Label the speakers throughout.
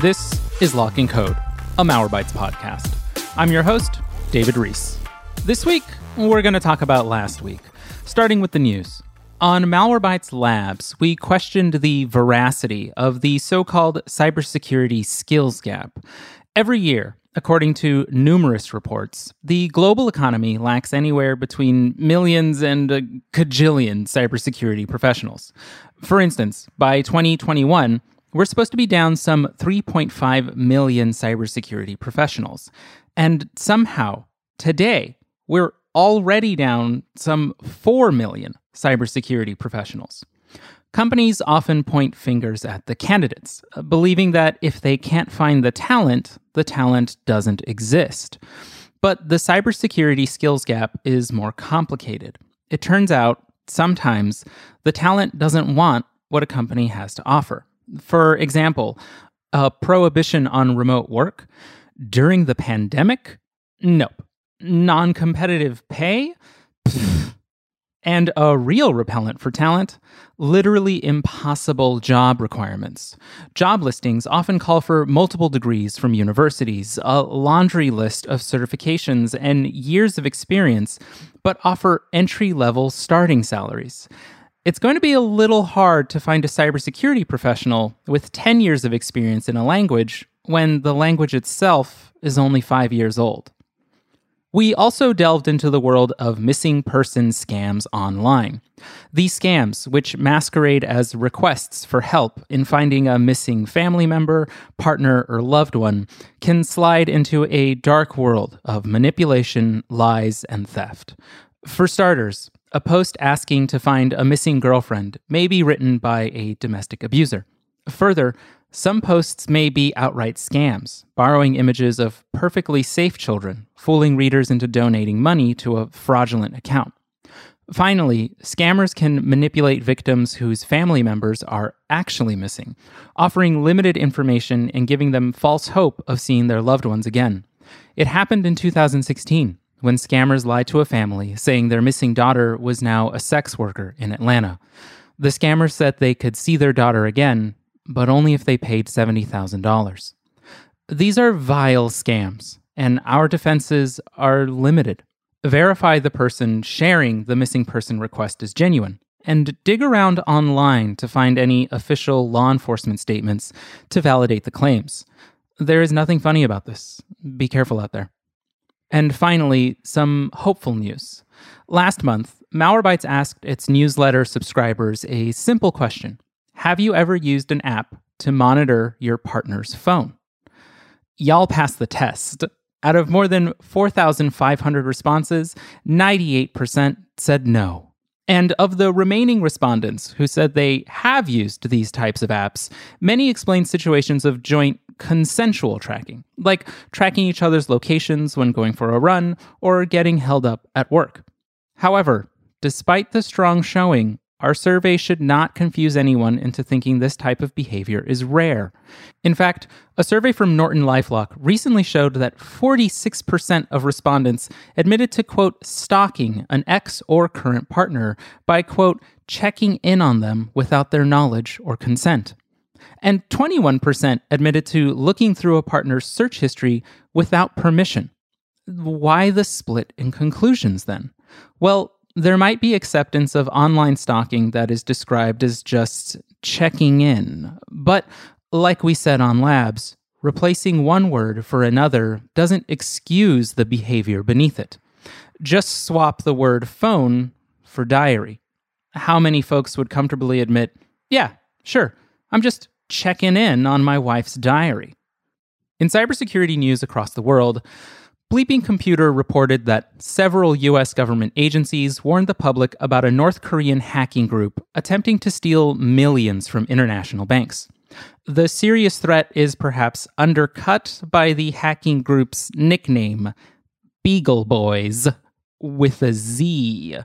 Speaker 1: This is Lock and Code, a Malwarebytes podcast. I'm your host, David Ruiz. This week, we're going to talk about last week, starting with the news. On Malwarebytes Labs, we questioned the veracity of the so called cybersecurity skills gap. Every year, according to numerous reports, the global economy lacks anywhere between millions and a cajillion cybersecurity professionals. For instance, by 2021, we're supposed to be down some 3.5 million cybersecurity professionals. And somehow, today, we're already down some 4 million cybersecurity professionals. Companies often point fingers at the candidates, uh, believing that if they can't find the talent, the talent doesn't exist. But the cybersecurity skills gap is more complicated. It turns out sometimes the talent doesn't want what a company has to offer. For example, a prohibition on remote work during the pandemic? Nope. Non competitive pay? And a real repellent for talent literally impossible job requirements. Job listings often call for multiple degrees from universities, a laundry list of certifications, and years of experience, but offer entry level starting salaries. It's going to be a little hard to find a cybersecurity professional with 10 years of experience in a language when the language itself is only five years old. We also delved into the world of missing person scams online. These scams, which masquerade as requests for help in finding a missing family member, partner, or loved one, can slide into a dark world of manipulation, lies, and theft. For starters, a post asking to find a missing girlfriend may be written by a domestic abuser. Further, some posts may be outright scams, borrowing images of perfectly safe children, fooling readers into donating money to a fraudulent account. Finally, scammers can manipulate victims whose family members are actually missing, offering limited information and giving them false hope of seeing their loved ones again. It happened in 2016 when scammers lied to a family saying their missing daughter was now a sex worker in Atlanta. The scammers said they could see their daughter again, but only if they paid $70,000. These are vile scams, and our defenses are limited. Verify the person sharing the missing person request is genuine, and dig around online to find any official law enforcement statements to validate the claims. There is nothing funny about this. Be careful out there. And finally, some hopeful news. Last month, Malwarebytes asked its newsletter subscribers a simple question have you ever used an app to monitor your partner's phone? Y'all passed the test. Out of more than 4,500 responses, 98% said no. And of the remaining respondents who said they have used these types of apps, many explained situations of joint consensual tracking, like tracking each other's locations when going for a run or getting held up at work. However, despite the strong showing, our survey should not confuse anyone into thinking this type of behavior is rare. In fact, a survey from Norton Lifelock recently showed that 46% of respondents admitted to, quote, stalking an ex or current partner by, quote, checking in on them without their knowledge or consent. And 21% admitted to looking through a partner's search history without permission. Why the split in conclusions then? Well, there might be acceptance of online stalking that is described as just checking in. But like we said on Labs, replacing one word for another doesn't excuse the behavior beneath it. Just swap the word phone for diary. How many folks would comfortably admit, yeah, sure, I'm just checking in on my wife's diary? In cybersecurity news across the world, Bleeping Computer reported that several US government agencies warned the public about a North Korean hacking group attempting to steal millions from international banks. The serious threat is perhaps undercut by the hacking group's nickname, Beagle Boys, with a Z.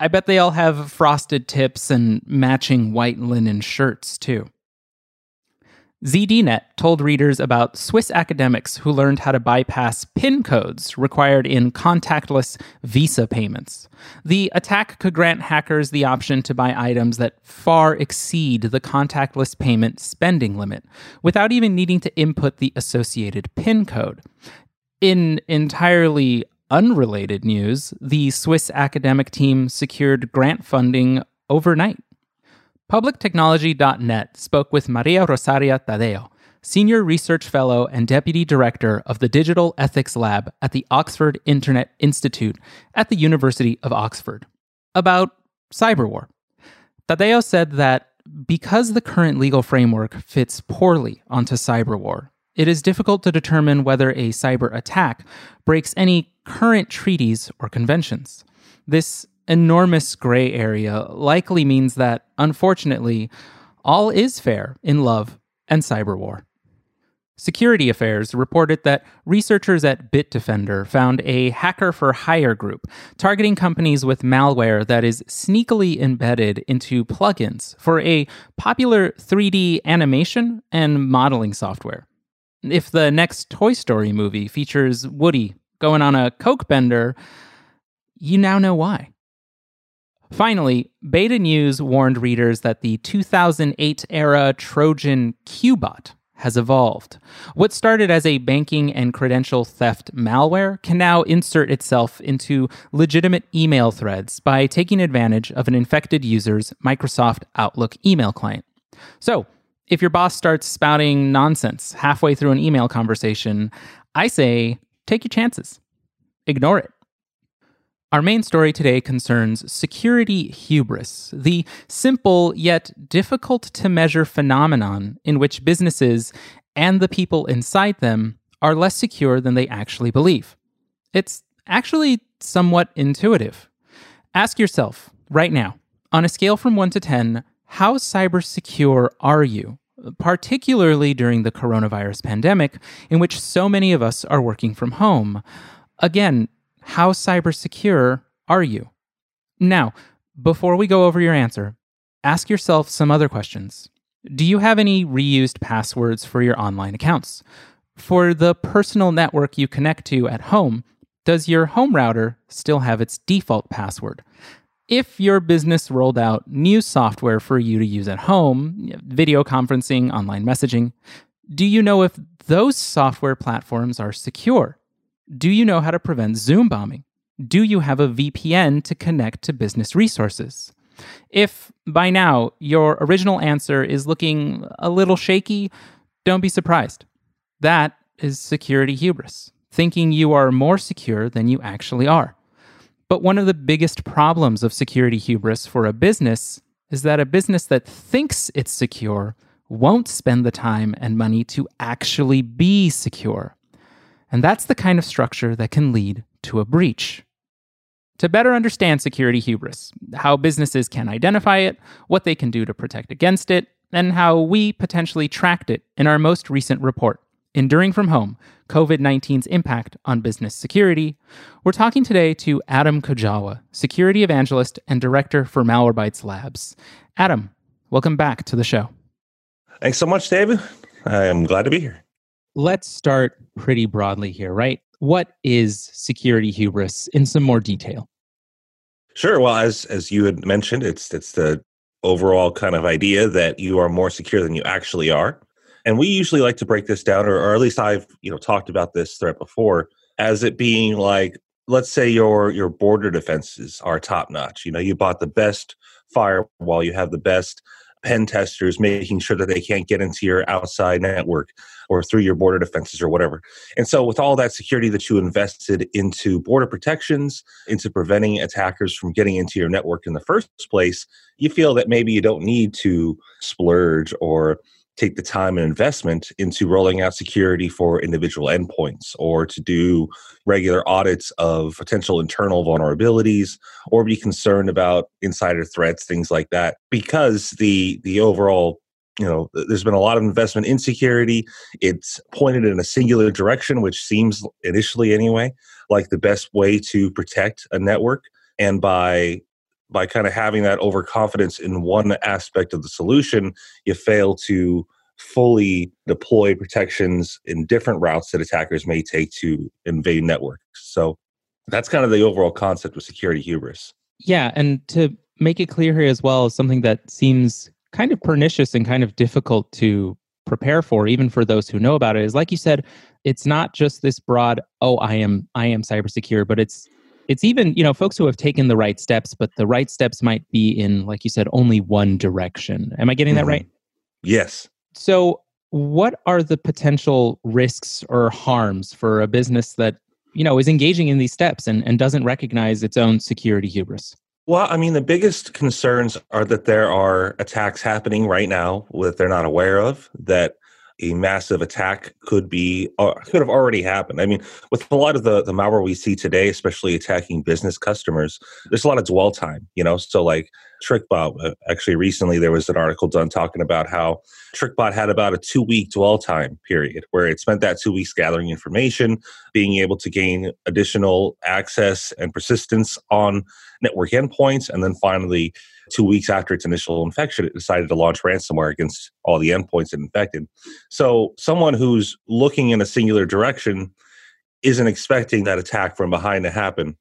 Speaker 1: I bet they all have frosted tips and matching white linen shirts, too. ZDNet told readers about Swiss academics who learned how to bypass PIN codes required in contactless Visa payments. The attack could grant hackers the option to buy items that far exceed the contactless payment spending limit without even needing to input the associated PIN code. In entirely unrelated news, the Swiss academic team secured grant funding overnight. PublicTechnology.net spoke with Mariarosaria Taddeo, Senior Research Fellow and Deputy Director of the Digital Ethics Lab at the Oxford Internet Institute at the University of Oxford, about cyberwar. Taddeo said that because the current legal framework fits poorly onto cyberwar, it is difficult to determine whether a cyber attack breaks any current treaties or conventions. This enormous gray area likely means that, unfortunately, all is fair in love and cyber war. Security Affairs reported that researchers at Bitdefender found a hacker for hire group targeting companies with malware that is sneakily embedded into plugins for a popular 3D animation and modeling software. If the next Toy Story movie features Woody going on a Coke bender, you now know why. Finally, Beta News warned readers that the 2008 era Trojan Qbot has evolved. What started as a banking and credential theft malware can now insert itself into legitimate email threads by taking advantage of an infected user's Microsoft Outlook email client. So, if your boss starts spouting nonsense halfway through an email conversation, I say take your chances. Ignore it. Our main story today concerns security hubris, the simple yet difficult to measure phenomenon in which businesses and the people inside them are less secure than they actually believe. It's actually somewhat intuitive. Ask yourself right now, on a scale from 1 to 10, how cyber secure are you? Particularly during the coronavirus pandemic, in which so many of us are working from home. Again, how cyber secure are you? Now, before we go over your answer, ask yourself some other questions. Do you have any reused passwords for your online accounts? For the personal network you connect to at home, does your home router still have its default password? If your business rolled out new software for you to use at home, video conferencing, online messaging, do you know if those software platforms are secure? Do you know how to prevent Zoom bombing? Do you have a VPN to connect to business resources? If by now your original answer is looking a little shaky, don't be surprised. That is security hubris, thinking you are more secure than you actually are. But one of the biggest problems of security hubris for a business is that a business that thinks it's secure won't spend the time and money to actually be secure. And that's the kind of structure that can lead to a breach. To better understand security hubris, how businesses can identify it, what they can do to protect against it, and how we potentially tracked it in our most recent report, Enduring from Home COVID 19's Impact on Business Security, we're talking today to Adam Kujawa, Security Evangelist and Director for Malwarebytes Labs. Adam, welcome back to the show.
Speaker 2: Thanks so much, David. I am glad to be here
Speaker 1: let's start pretty broadly here, right? What is security hubris in some more detail?
Speaker 2: Sure. Well, as as you had mentioned, it's it's the overall kind of idea that you are more secure than you actually are. And we usually like to break this down, or, or at least I've you know talked about this threat before, as it being like, let's say your your border defenses are top notch. You know, you bought the best firewall, you have the best pen testers making sure that they can't get into your outside network or through your border defenses or whatever. And so, with all that security that you invested into border protections, into preventing attackers from getting into your network in the first place, you feel that maybe you don't need to splurge or take the time and investment into rolling out security for individual endpoints or to do regular audits of potential internal vulnerabilities or be concerned about insider threats things like that. Because the the overall you know there's been a lot of investment in security. It's pointed in a singular direction which seems initially anyway like the best way to protect a network. And by by kind of having that overconfidence in one aspect of the solution, you fail to fully deploy protections in different routes that attackers may take to invade networks. So that's kind of the overall concept of security hubris.
Speaker 1: Yeah, and to make it clear here as well, something that seems kind of pernicious and kind of difficult to prepare for even for those who know about it is like you said it's not just this broad oh i am i am cyber secure but it's it's even you know folks who have taken the right steps but the right steps might be in like you said only one direction. Am i getting that mm-hmm. right?
Speaker 2: Yes.
Speaker 1: So what are the potential risks or harms for a business that you know is engaging in these steps and, and doesn't recognize its own security hubris?
Speaker 2: Well, I mean, the biggest concerns are that there are attacks happening right now that they're not aware of, that a massive attack could be uh, could have already happened. I mean, with a lot of the the malware we see today, especially attacking business customers, there's a lot of dwell time. You know, so like TrickBot. Uh, actually, recently there was an article done talking about how TrickBot had about a two week dwell time period where it spent that two weeks gathering information, being able to gain additional access and persistence on network endpoints, and then finally two weeks after its initial infection, it decided to launch ransomware against all the endpoints it infected. So, someone who's looking in a singular direction isn't expecting that attack from behind to happen.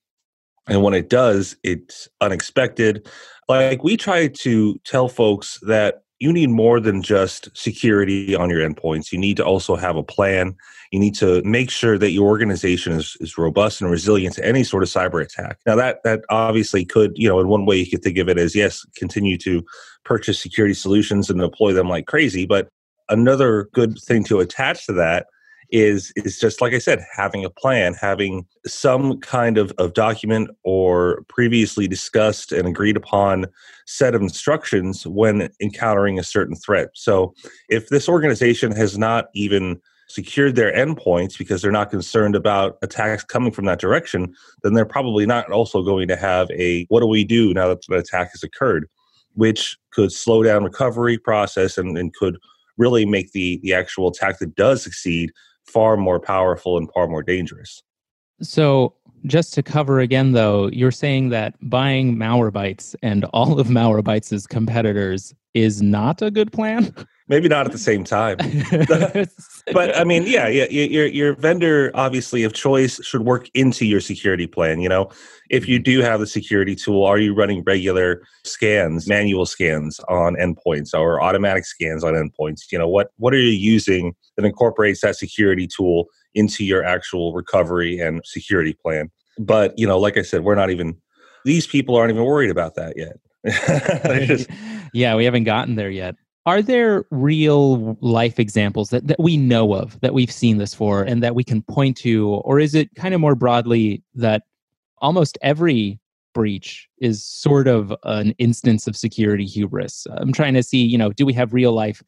Speaker 2: And when it does, it's unexpected. Like we try to tell folks that you need more than just security on your endpoints. You need to also have a plan. You need to make sure that your organization is, is robust and resilient to any sort of cyber attack. Now that that obviously could, you know, in one way you could think of it as yes, continue to purchase security solutions and deploy them like crazy. But another good thing to attach to that is is just like I said, having a plan, having some kind of, of document or previously discussed and agreed upon set of instructions when encountering a certain threat. So if this organization has not even secured their endpoints because they're not concerned about attacks coming from that direction, then they're probably not also going to have a what do we do now that the attack has occurred, which could slow down recovery process and, and could really make the the actual attack that does succeed far more powerful and far more dangerous.
Speaker 1: So, just to cover again, though, you're saying that buying Malwarebytes and all of Malwarebytes' competitors is not a good plan?
Speaker 2: maybe not at the same time. but I mean, yeah, yeah, your your vendor obviously of choice should work into your security plan. You know, if you mm-hmm. do have the security tool, are you running regular scans, manual scans on endpoints, or automatic scans on endpoints? You know, what what are you using that incorporates that security tool into your actual recovery and security plan? But you know, like I said, we're not even these people aren't even worried about that yet.
Speaker 1: just, yeah, we haven't gotten there yet. Are there real life examples that, that we know of that we've seen this for and that we can point to? Or is it kind of more broadly that almost every breach is sort of an instance of security hubris? I'm trying to see, you know, do we have real life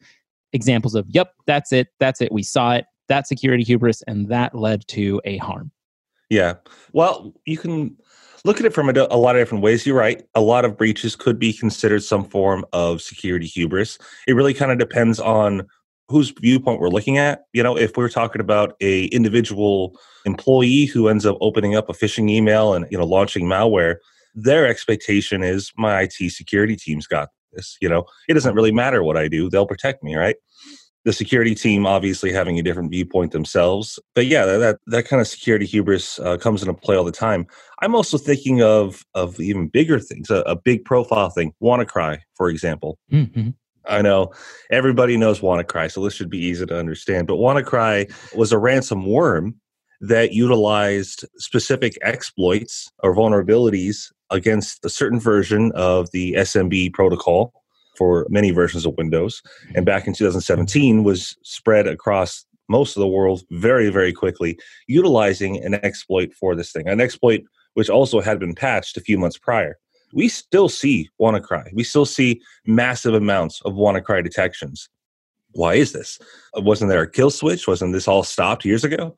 Speaker 1: examples of, yep, that's it, that's it, we saw it, that security hubris, and that led to a harm?
Speaker 2: Yeah. Well, you can look at it from a, a, lot of different ways. You're right. A lot of breaches could be considered some form of security hubris. It really kind of depends on whose viewpoint we're looking at. You know, if we're talking about a individual employee who ends up opening up a phishing email and you know launching malware, their expectation is my IT security team's got this. You know, it doesn't really matter what I do; they'll protect me, right? The security team obviously having a different viewpoint themselves. But yeah, that that kind of security hubris uh, comes into play all the time. I'm also thinking of of even bigger things, a, a big profile thing, WannaCry, for example. Mm-hmm. I know everybody knows WannaCry, so this should be easy to understand. But WannaCry was a ransom worm that utilized specific exploits or vulnerabilities against a certain version of the SMB protocol for many versions of Windows. And back in 2017 was spread across most of the world very, very quickly, utilizing an exploit for this thing, an exploit which also had been patched a few months prior. We still see WannaCry. We still see massive amounts of WannaCry detections. Why is this? Wasn't there a kill switch? Wasn't this all stopped years ago?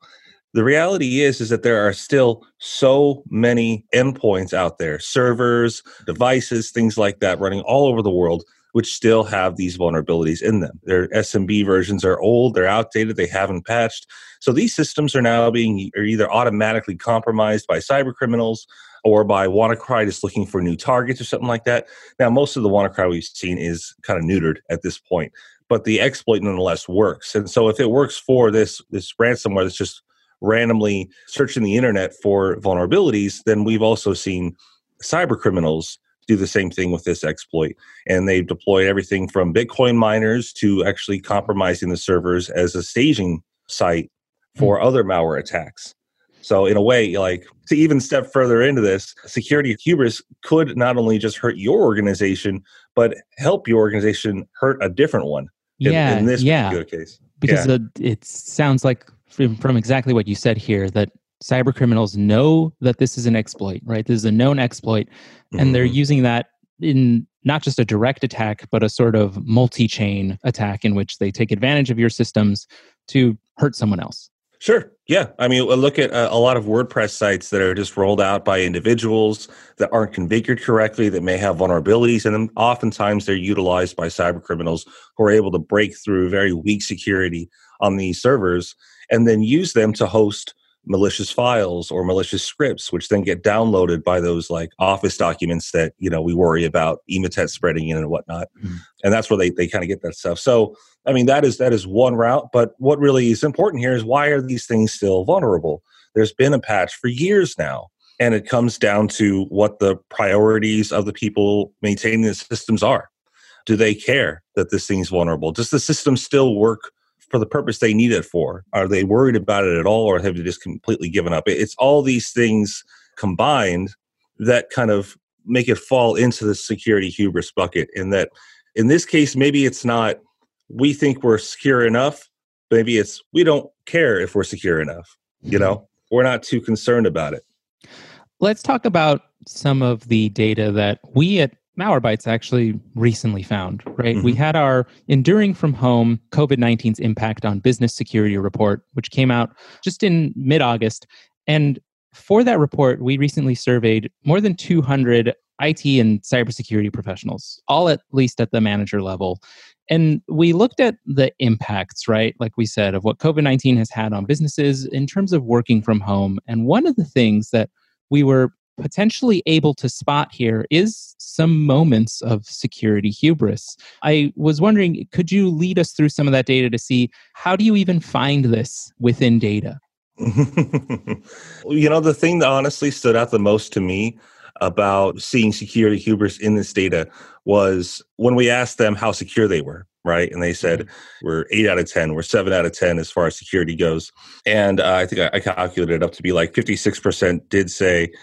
Speaker 2: The reality is is that there are still so many endpoints out there, servers, devices, things like that running all over the world which still have these vulnerabilities in them. Their SMB versions are old, they're outdated, they haven't patched. So these systems are now being are either automatically compromised by cyber criminals or by WannaCry just looking for new targets or something like that. Now, most of the WannaCry we've seen is kind of neutered at this point. but the exploit nonetheless works. And so if it works for this this ransomware that's just randomly searching the internet for vulnerabilities, then we've also seen cyber criminals do the same thing with this exploit. And they've deployed everything from Bitcoin miners to actually compromising the servers as a staging site for mm-hmm. other malware attacks. So, in a way, like to even step further into this, security hubris could not only just hurt your organization, but help your organization hurt a different one.
Speaker 1: In, yeah,
Speaker 2: in this
Speaker 1: yeah.
Speaker 2: particular case,
Speaker 1: because yeah. it sounds like from, from exactly what you said here that cyber criminals know that this is an exploit, right? This is a known exploit, and mm-hmm. they're using that in not just a direct attack, but a sort of multi chain attack in which they take advantage of your systems to hurt someone else.
Speaker 2: Sure. Yeah. I mean, look at a, a, lot of WordPress sites that are just rolled out by individuals that aren't configured correctly, that may have vulnerabilities, and then oftentimes they're utilized by cyber criminals who are able to break through very weak security on these servers and then use them to host malicious files or malicious scripts, which then get downloaded by those like office documents that, you know, we worry about Emotet spreading in and whatnot. Mm-hmm. And that's where they, they kind of get that stuff. So, I mean, that is, that is one route, but what really is important here is why are these things still vulnerable? There's been a patch for years now. And it comes down to what the priorities of the people maintaining the systems are. Do they care that this thing's vulnerable? Does the system still work for the purpose they need it for? Are they worried about it at all, or have they just completely given up? It's all these things combined that kind of make it fall into the security hubris bucket. In that, in this case, maybe it's not we think we're secure enough. Maybe it's we don't care if we're secure enough. You know, mm-hmm. we're not too concerned about it.
Speaker 1: Let's talk about some of the data that we at Malwarebytes actually recently found, right? Mm-hmm. We had our Enduring from Home COVID 19's Impact on Business Security report, which came out just in mid August. And for that report, we recently surveyed more than 200 IT and cybersecurity professionals, all at least at the manager level. And we looked at the impacts, right? Like we said, of what COVID 19 has had on businesses in terms of working from home. And one of the things that we were potentially able to spot here is some moments of security hubris. I was wondering, could you lead us through some of that data to see how do you even find this within data?
Speaker 2: you know, the thing that honestly stood out the most to me about seeing security hubris in this data was when we asked them how secure they were right? And they said mm-hmm. we're eight out of 10, we're seven out of 10 as far as security goes. And uh, I think I, I, calculated it up to be like 56% did say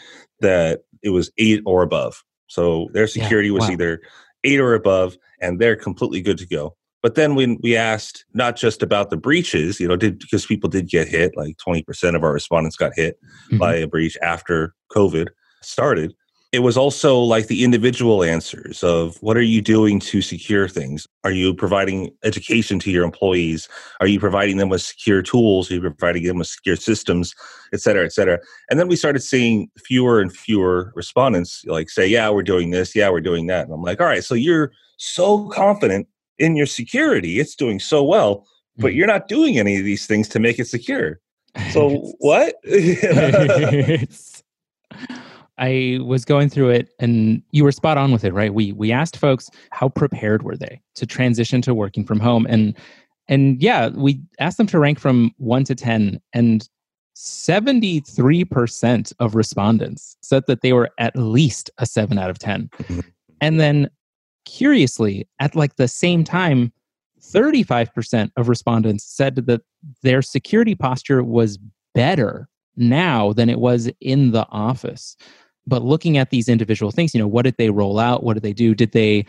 Speaker 2: that it was eight or above. So their security yeah, was either eight or above, and they're completely good to go. But then when we asked not just about the breaches, you know, did because people did get hit, like 20% of our respondents got hit mm-hmm. by a breach after COVID started it was also like the individual answers of what are you doing to secure things? Are you providing education to your employees? Are you providing them with secure tools? Are you providing them with secure systems? et cetera et cetera. And then we started seeing fewer and fewer respondents like say yeah we're doing this. Yeah we're doing that. And i'm like all right so you're so confident in your security. It's doing so well but mm-hmm. you're not doing any of these things to make it secure. So what
Speaker 1: I was going through it and you were spot on with it, right? We we asked folks how prepared were they to transition to working from home and and yeah, we asked them to rank from 1 to 10 and 73% of respondents said that they were at least a 7 out of 10. Mm-hmm. and then curiously, at like the same time, 35% of respondents said that their security posture was better now than it was in the office but looking at these individual things you know what did they roll out? What did they do? Did they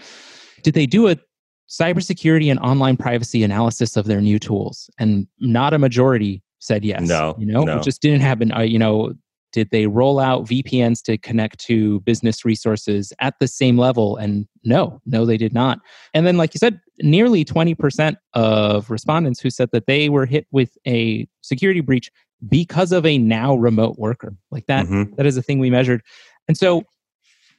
Speaker 1: did they do a cybersecurity and online privacy analysis of their new tools? And not a majority said yes
Speaker 2: no
Speaker 1: you know?
Speaker 2: no.
Speaker 1: it just didn't happen. Uh, you know did they roll out vpns to connect to business resources at the same level? And no no they did not. And then like you said nearly 20% of respondents who said that they were hit with a security breach because of a now remote worker. Like that, mm-hmm. that is a thing we measured. And so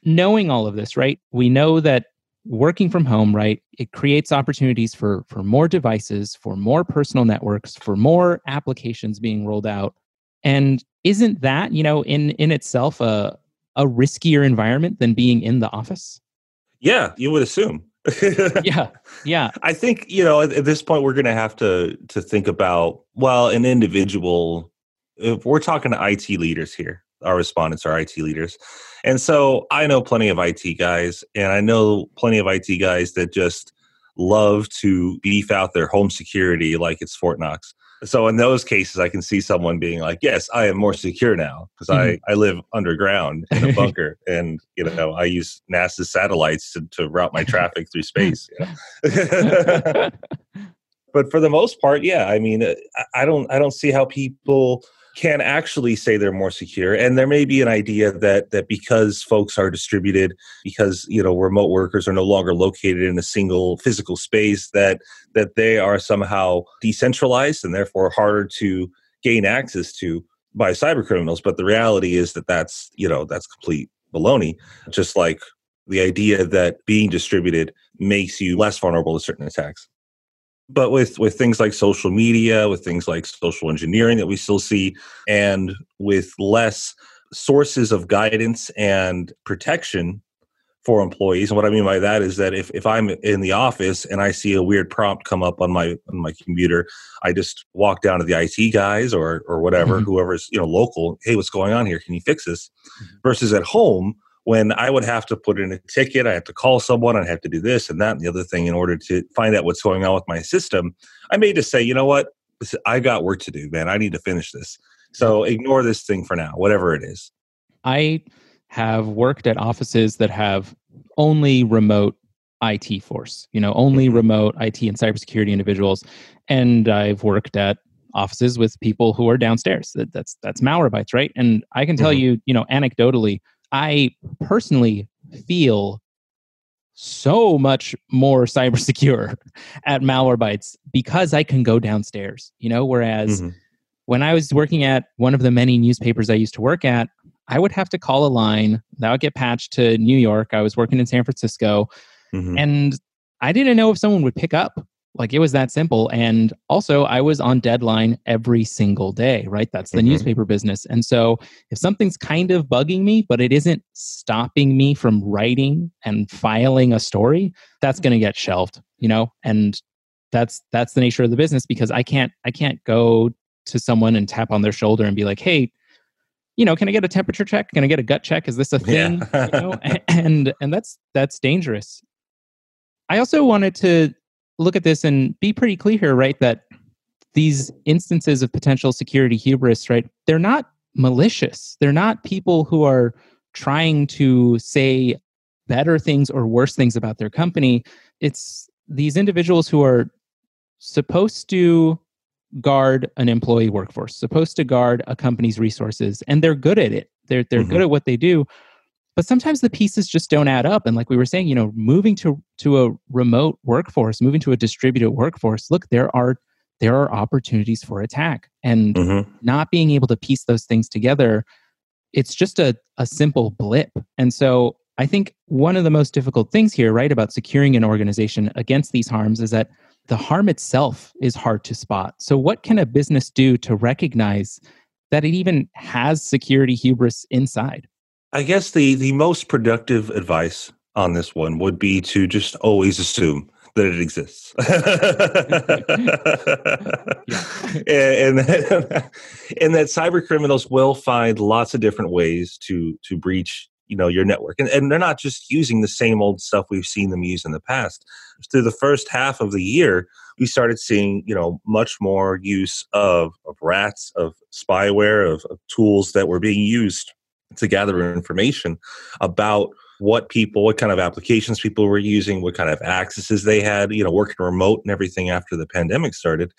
Speaker 1: knowing all of this, right? We know that working from home, right, it creates opportunities for for more devices, for more personal networks, for more applications being rolled out. And isn't that, you know, in in itself a a riskier environment than being in the office?
Speaker 2: Yeah, you would assume.
Speaker 1: yeah, yeah.
Speaker 2: I think you know at, this point we're going to have to to think about well, an individual. If we're talking to IT leaders here, our respondents are IT leaders, and so I know plenty of IT guys, and I know plenty of IT guys that just love to beef out their home security like it's Fort Knox. So in those cases, I can see someone being like, "Yes, I am more secure now because mm-hmm. I I live underground in a bunker, and you know I use NASA satellites to, to route my traffic through space." but for the most part, yeah, I mean, uh, I don't I don't see how people can actually say they're more secure. And there may be an idea that that because folks are distributed because you know remote workers are no longer located in a single physical space that that they are somehow decentralized and therefore harder to gain access to by cyber criminals. But the reality is that that's you know that's complete baloney. Just like the idea that being distributed makes you less vulnerable to certain attacks but with with things like social media with things like social engineering that we still see and with less sources of guidance and protection for employees and what i mean by that is that if, if i'm in the office and i see a weird prompt come up on my on my computer i just walk down to the it guys or or whatever mm-hmm. whoever's you know local hey what's going on here can you fix this mm-hmm. versus at home when I would have to put in a ticket, I have to call someone, I have to do this and that and the other thing in order to find out what's going on with my system. I may just say, you know what, I got work to do, man. I need to finish this. So ignore this thing for now, whatever it is.
Speaker 1: I have worked at offices that have only remote IT force, you know, only mm-hmm. remote IT and cybersecurity individuals. And I've worked at offices with people who are downstairs. That, that's that's Malwarebytes, right? And I can tell mm-hmm. you, you know, anecdotally, I personally feel so much more cyber secure at Malwarebytes because I can go downstairs, you know, whereas mm-hmm. when I was working at one of the many newspapers I used to work at, I would have to call a line that would get patched to New York. I was working in San Francisco mm-hmm. and I didn't know if someone would pick up like it was that simple. And also, I was on deadline every single day, right? That's the mm-hmm. newspaper business. And so, if something's kind of bugging me, but it isn't stopping me from writing and filing a story, that's going to get shelved, you know? And that's that's the nature of the business because I can't I can't go to someone and tap on their shoulder and be like, "Hey, you know, can I get a temperature check? Can I get a gut check? Is this a thing?" Yeah. you know? and and that's that's dangerous. I also wanted to look at this and be pretty clear here, right? That these instances of potential security hubris, right? They're not malicious. They're not people who are trying to say better things or worse things about their company. It's these individuals who are supposed to guard an employee workforce, supposed to guard a company's resources, and they're good at it. They're they're mm-hmm. good at what they do, but sometimes the pieces just don't add up and like we were saying you know moving to to a remote workforce moving to a distributed workforce look there are there are opportunities for attack and mm-hmm. not being able to piece those things together it's just a, a simple blip. And so i think one of the most difficult things here right about securing an organization against these harms is that the harm itself is hard to spot. So what can a business do to recognize that it even has security hubris inside
Speaker 2: I guess the the most productive advice on this one would be to just always assume that it exists. and, and, and that cyber criminals will find lots of different ways to to breach you know your network. And, and they're not just using the same old stuff we've seen them use in the past. Through the first half of the year we started seeing you know much more use of, of rats of spyware of, of tools that were being used to gather information about what people what kind of applications people were using what kind of accesses they had you know working remote and everything after the pandemic started.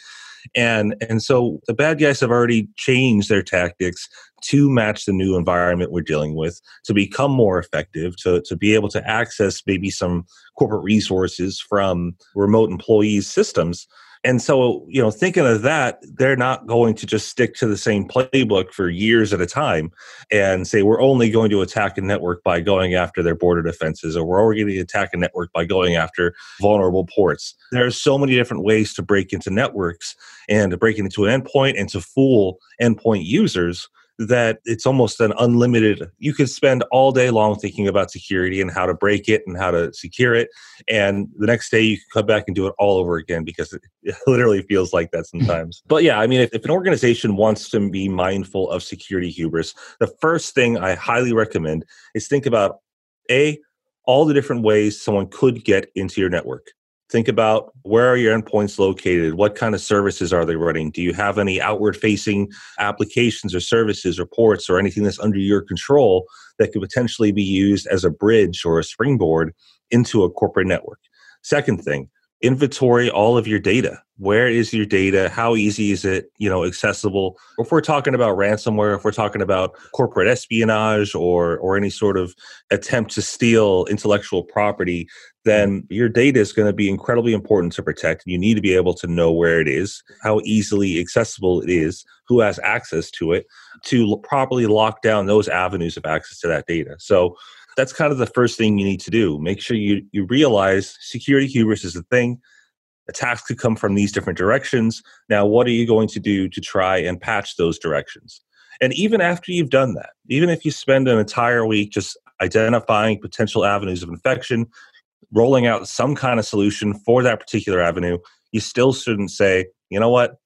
Speaker 2: And and so the bad guys have already changed their tactics to match the new environment we're dealing with to become more effective to to be able to access maybe some corporate resources from remote employees systems and so you know thinking of that they're not going to just stick to the same playbook for years at a time and say we're only going to attack a network by going after their border defenses or we're only going to attack a network by going after vulnerable ports. There are so many different ways to break into networks and to break into an endpoint and to fool endpoint users that it's almost an unlimited you could spend all day long thinking about security and how to break it and how to secure it. And the next day you can come back and do it all over again because it, it literally feels like that sometimes. But yeah i mean if, if an organization wants to be mindful of security hubris the first thing i highly recommend is think about a all the different ways someone could get into your network think about where are your endpoints located? What kind of services are they running? Do you have any outward facing applications or services or ports or anything that's under your control that could potentially be used as a bridge or a springboard into a corporate network? Second thing inventory all of your data. Where is your data? How easy is it you know accessible? If we're talking about ransomware if we're talking about corporate espionage or or any sort of attempt to steal intellectual property then your data is going to be incredibly important to protect. You need to be able to know where it is how easily accessible it is who has access to it to properly lock down those avenues of access to that data. So that's kind of the first thing you need to do. Make sure you, you realize security hubris is a thing. Attacks could come from these different directions. Now, what are you going to do to try and patch those directions? And even after you've done that, even if you spend an entire week just identifying potential avenues of infection, rolling out some kind of solution for that particular avenue, you still shouldn't say, you know what,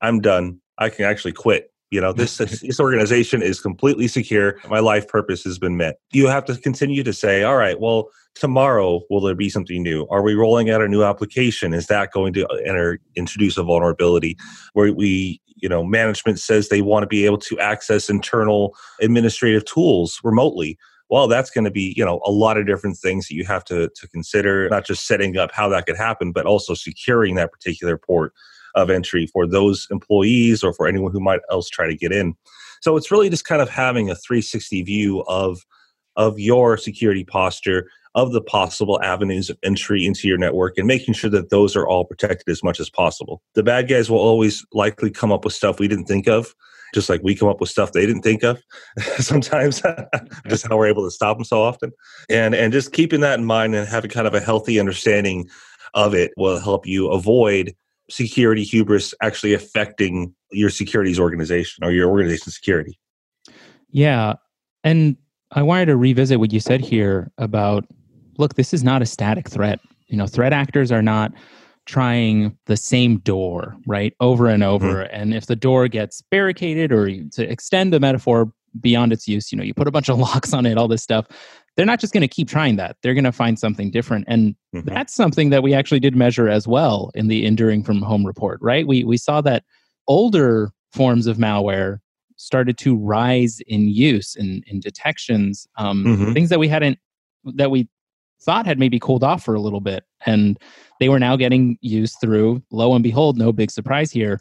Speaker 2: I'm done. I can actually quit you know this this organization is completely secure. My life purpose has been met. You have to continue to say all right well tomorrow will there be something new? Are we rolling out a new application? Is that going to enter introduce a vulnerability? Where we you know management says they want to be able to access internal administrative tools remotely. Well that's going to be you know a lot of different things that you have to to consider not just setting up how that could happen but also securing that particular port of entry for those employees or for anyone who might else try to get in. So it's really just kind of having a 360 view of of your security posture of the possible avenues of entry into your network and making sure that those are all protected as much as possible. The bad guys will always likely come up with stuff we didn't think of, just like we come up with stuff they didn't think of sometimes, just how we're able to stop them so often. And and just keeping that in mind and having kind of a healthy understanding of it will help you avoid security hubris actually affecting your securities organization or your organization's security.
Speaker 1: Yeah. And I wanted to revisit what you said here about look, this is not a static threat. You know, threat actors are not trying the same door, right? Over and over. Mm-hmm. And if the door gets barricaded or to extend the metaphor beyond its use, you know, you put a bunch of locks on it, all this stuff they're not just going to keep trying that. They're going to find something different. And mm-hmm. that's something that we actually did measure as well in the enduring from home report, right? We we saw that older forms of malware started to rise in use in, in detections, um, mm-hmm. things that we hadn't that we thought had maybe cooled off for a little bit. And they were now getting used through, lo and behold, no big surprise here,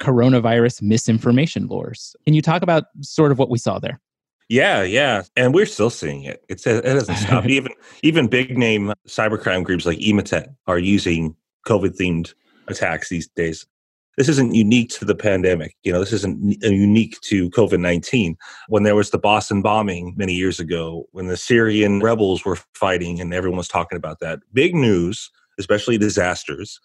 Speaker 1: coronavirus misinformation lures. Can you talk about sort of what we saw there?
Speaker 2: Yeah, yeah, and we're still seeing it. It's it doesn't stop. even even big name cybercrime groups like Emotet are using COVID themed attacks these days. This isn't unique to the pandemic. You know, this isn't uh, unique to COVID nineteen. When there was the Boston bombing many years ago, when the Syrian rebels were fighting, and everyone was talking about that, big news, especially disasters,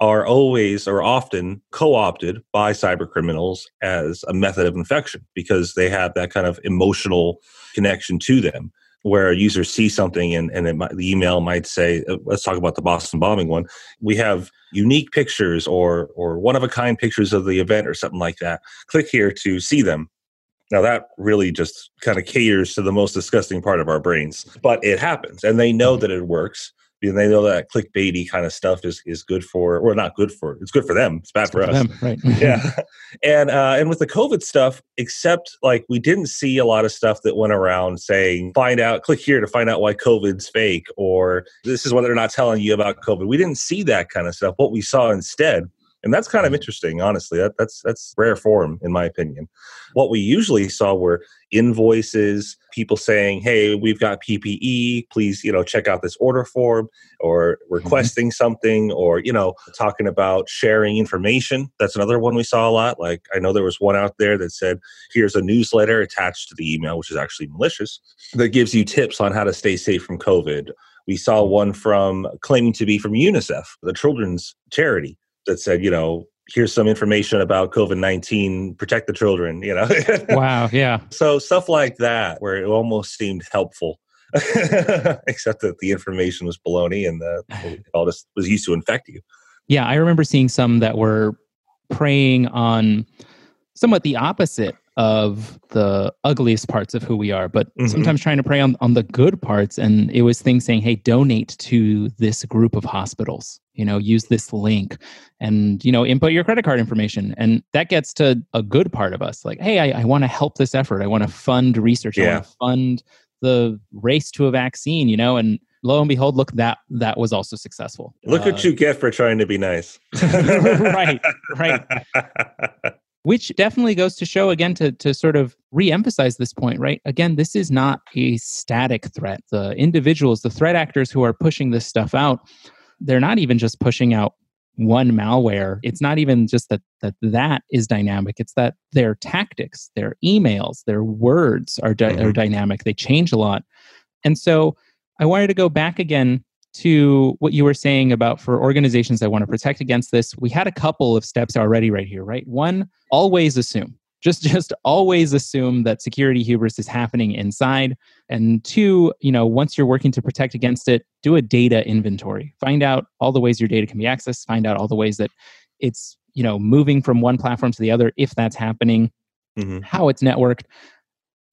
Speaker 2: are always or often co-opted by cyber criminals as a method of infection because they have that kind of emotional connection to them where a user sees something and, and might, the email might say uh, let's talk about the boston bombing one. We have unique pictures or or one of a kind pictures of the event or something like that. Click here to see them. Now that really just kind of caters to the most disgusting part of our brains but it happens and they know that it works and they know that clickbaity kind of stuff is is good for or not good for it's good for them it's bad it's for us. them,
Speaker 1: right.
Speaker 2: Yeah. And uh and with the covid stuff except like we didn't see a lot of stuff that went around saying find out click here to find out why covid's fake or this is what they're not telling you about covid. We didn't see that kind of stuff. What we saw instead and that's kind of mm-hmm. interesting honestly that, that's that's rare form in my opinion what we usually saw were invoices people saying hey we've got ppe please you know check out this order form or mm-hmm. requesting mm-hmm. something or you know talking about sharing information that's another one we saw a lot like i know there was one out there that said here's a newsletter attached to the email which is actually malicious that gives you tips on how to stay safe from covid we saw one from claiming to be from unicef the children's charity that said, you know, here's some information about COVID 19, protect the children, you know?
Speaker 1: wow. Yeah.
Speaker 2: So stuff like that, where it almost seemed helpful. Except that the information was baloney and the, it all just was used to infect you.
Speaker 1: Yeah, I remember seeing some that were preying on somewhat the opposite of the ugliest parts of who we are, but mm-hmm. sometimes trying to prey on, on the good parts. And it was things saying, hey, donate to this group of hospitals, you know, use this link and, you know, input your credit card information. And that gets to a good part of us like, hey, I, I want to help this effort. I want to fund research. Yeah. I want to fund the race to a vaccine, you know, and lo and behold, look that that was also successful.
Speaker 2: Look uh, what you get for trying to be nice.
Speaker 1: right, right. which definitely goes to show again to, to sort of re-emphasize this point right? Again this is not a static threat. The individuals the threat actors who are pushing this stuff out they're not even just pushing out one malware. It's not even just that that that is dynamic. It's that their tactics their emails their words are, di- mm-hmm. are dynamic. They change a lot. And so i wanted to go back again to what you were saying about for organizations that want to protect against this, we had a couple of steps already right here, right? One, always assume. Just just always assume that security hubris is happening inside. And two, you know, once you're working to protect against it, do a data inventory. Find out all the ways your data can be accessed, find out all the ways that it's, you know, moving from one platform to the other if that's happening, mm-hmm. how it's networked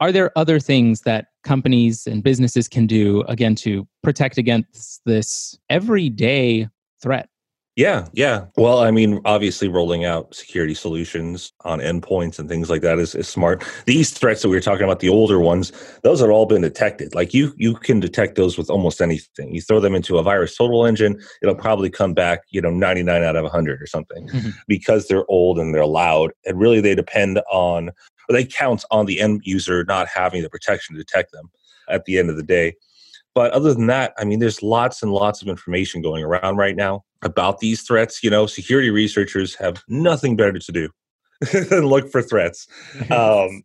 Speaker 1: are there other things that companies and businesses can do again to protect against this everyday threat
Speaker 2: yeah, yeah. Well, I mean, obviously, rolling out security solutions on endpoints and things like that is, is smart. These threats that we were talking about, the older ones, those have all been detected. Like you, you can detect those with almost anything. You throw them into a VirusTotal engine, it'll probably come back, you know, ninety nine out of hundred or something, mm-hmm. because they're old and they're loud. And really, they depend on they count on the end user not having the protection to detect them at the end of the day. But other than that, I mean, there's lots and lots of information going around right now about these threats. You know, security researchers have nothing better to do than look for threats. Um,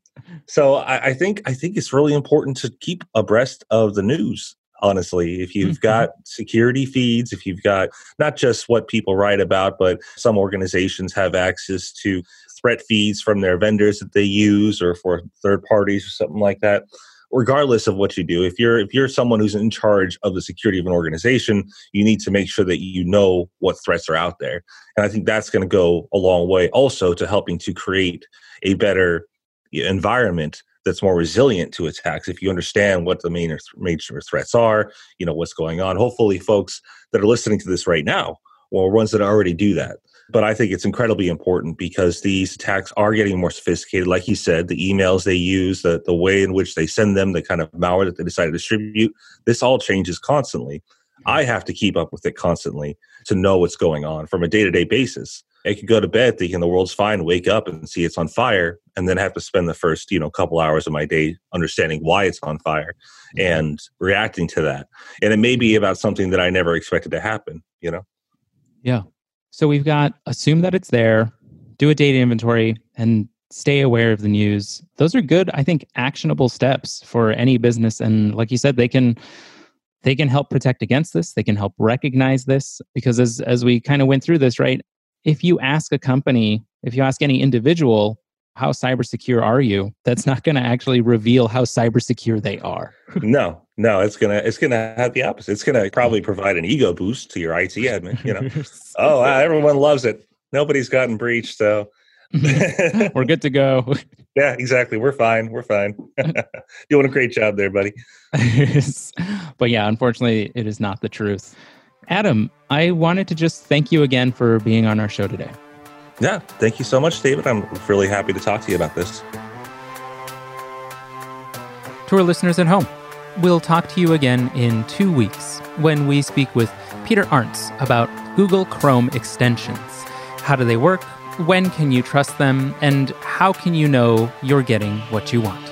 Speaker 2: so I, I, think I think it's really important to keep abreast of the news. Honestly, if you've mm-hmm. got security feeds, if you've got not just what people write about, but some organizations have access to threat feeds from their vendors that they use or for third parties or something like that. Regardless of what you do if you're if you're someone who's in charge of the security of an organization you need to make sure that you know what threats are out there. And i think that's going to go a long way also to helping to create a better environment that's more resilient to attacks if you understand what the main major threats are you know what's going on. Hopefully folks that are listening to this right now or ones that already do that but I think it's incredibly important because these attacks are getting more sophisticated. Like you said, the emails they use, the, the way in which they send them, the kind of malware that they decide to distribute, this all changes constantly. I have to keep up with it constantly to know what's going on from a day to day basis. I could go to bed thinking the world's fine, wake up and see it's on fire, and then have to spend the first, you know, couple hours of my day understanding why it's on fire and reacting to that. And it may be about something that I never expected to happen, you know?
Speaker 1: Yeah. So we've got assume that it's there, do a data inventory, and stay aware of the news. Those are good, I think, actionable steps for any business. And like you said, they can they can help protect against this. They can help recognize this because as as we kind of went through this, right? If you ask a company, if you ask any individual, how cyber secure are you? That's not going to actually reveal how cyber secure they are.
Speaker 2: no, no, it's gonna it's gonna have the opposite. It's gonna probably provide an ego boost to your IT admin. You know, oh, wow, everyone loves it. Nobody's gotten breached, so
Speaker 1: we're good to go.
Speaker 2: Yeah, exactly. We're fine. We're fine. Doing a great job there, buddy.
Speaker 1: but yeah, unfortunately, it is not the truth. Adam, I wanted to just thank you again for being on our show today.
Speaker 2: Yeah, thank you so much, David. I'm really happy to talk to you about this.
Speaker 1: To our listeners at home, we'll talk to you again in two weeks when we speak with Pieter Arntz about Google Chrome extensions. How do they work? When can you trust them? And how can you know you're getting what you want?